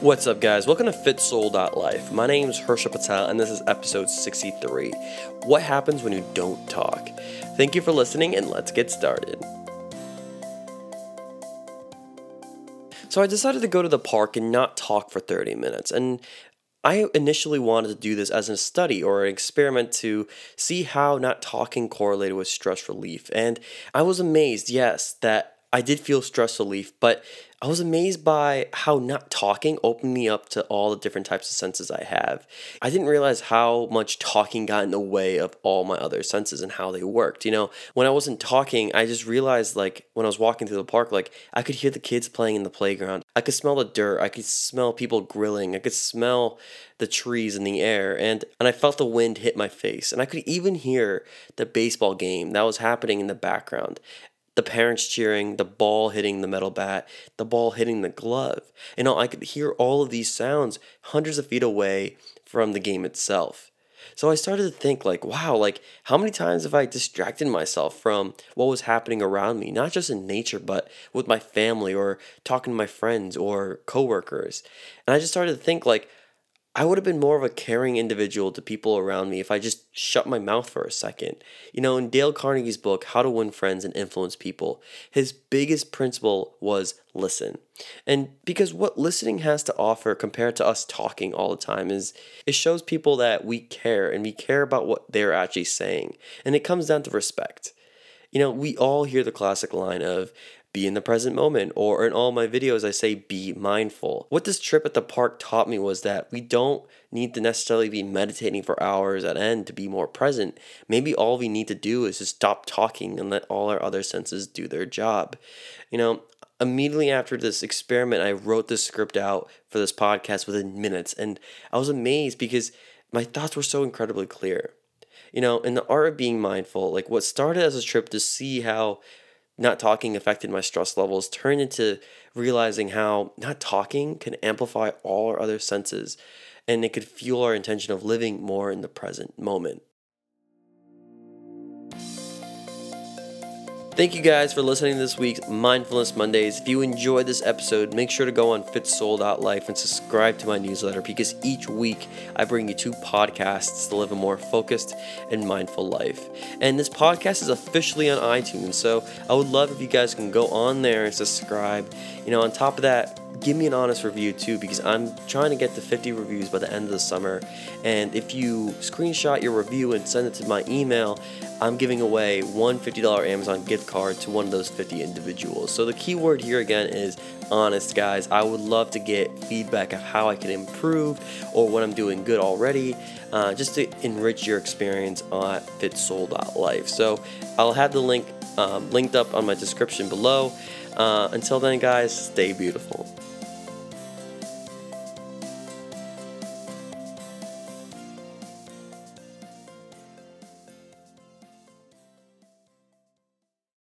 What's up, guys? Welcome to FitSoul.life. My name is Harsha Patel, and this is episode 63 What Happens When You Don't Talk? Thank you for listening, and let's get started. So, I decided to go to the park and not talk for 30 minutes, and I initially wanted to do this as a study or an experiment to see how not talking correlated with stress relief. And I was amazed, yes, that I did feel stress relief, but I was amazed by how not talking opened me up to all the different types of senses I have. I didn't realize how much talking got in the way of all my other senses and how they worked. You know, when I wasn't talking, I just realized like when I was walking through the park, like I could hear the kids playing in the playground. I could smell the dirt. I could smell people grilling. I could smell the trees in the air and and I felt the wind hit my face and I could even hear the baseball game that was happening in the background the parents cheering, the ball hitting the metal bat, the ball hitting the glove. You know, I could hear all of these sounds hundreds of feet away from the game itself. So I started to think like, wow, like how many times have I distracted myself from what was happening around me, not just in nature, but with my family or talking to my friends or coworkers. And I just started to think like, I would have been more of a caring individual to people around me if I just shut my mouth for a second. You know, in Dale Carnegie's book, How to Win Friends and Influence People, his biggest principle was listen. And because what listening has to offer compared to us talking all the time is it shows people that we care and we care about what they're actually saying. And it comes down to respect. You know, we all hear the classic line of, be in the present moment, or in all my videos, I say be mindful. What this trip at the park taught me was that we don't need to necessarily be meditating for hours at end to be more present. Maybe all we need to do is just stop talking and let all our other senses do their job. You know, immediately after this experiment, I wrote this script out for this podcast within minutes, and I was amazed because my thoughts were so incredibly clear you know, in the art of being mindful, like what started as a trip to see how not talking affected my stress levels turned into realizing how not talking can amplify all our other senses and it could fuel our intention of living more in the present moment. Thank you guys for listening to this week's Mindfulness Mondays. If you enjoyed this episode, make sure to go on fitsoul.life and subscribe to my newsletter because each week I bring you two podcasts to live a more focused and mindful life. And this podcast is officially on iTunes, so I would love if you guys can go on there and subscribe. You know, on top of that, give me an honest review too because I'm trying to get to 50 reviews by the end of the summer. And if you screenshot your review and send it to my email, I'm giving away one $50 Amazon gift card to one of those 50 individuals. So the key word here again is honest, guys. I would love to get feedback of how I can improve or what I'm doing good already, uh, just to enrich your experience at fitsoul.life. So I'll have the link um, linked up on my description below. Uh, until then, guys, stay beautiful.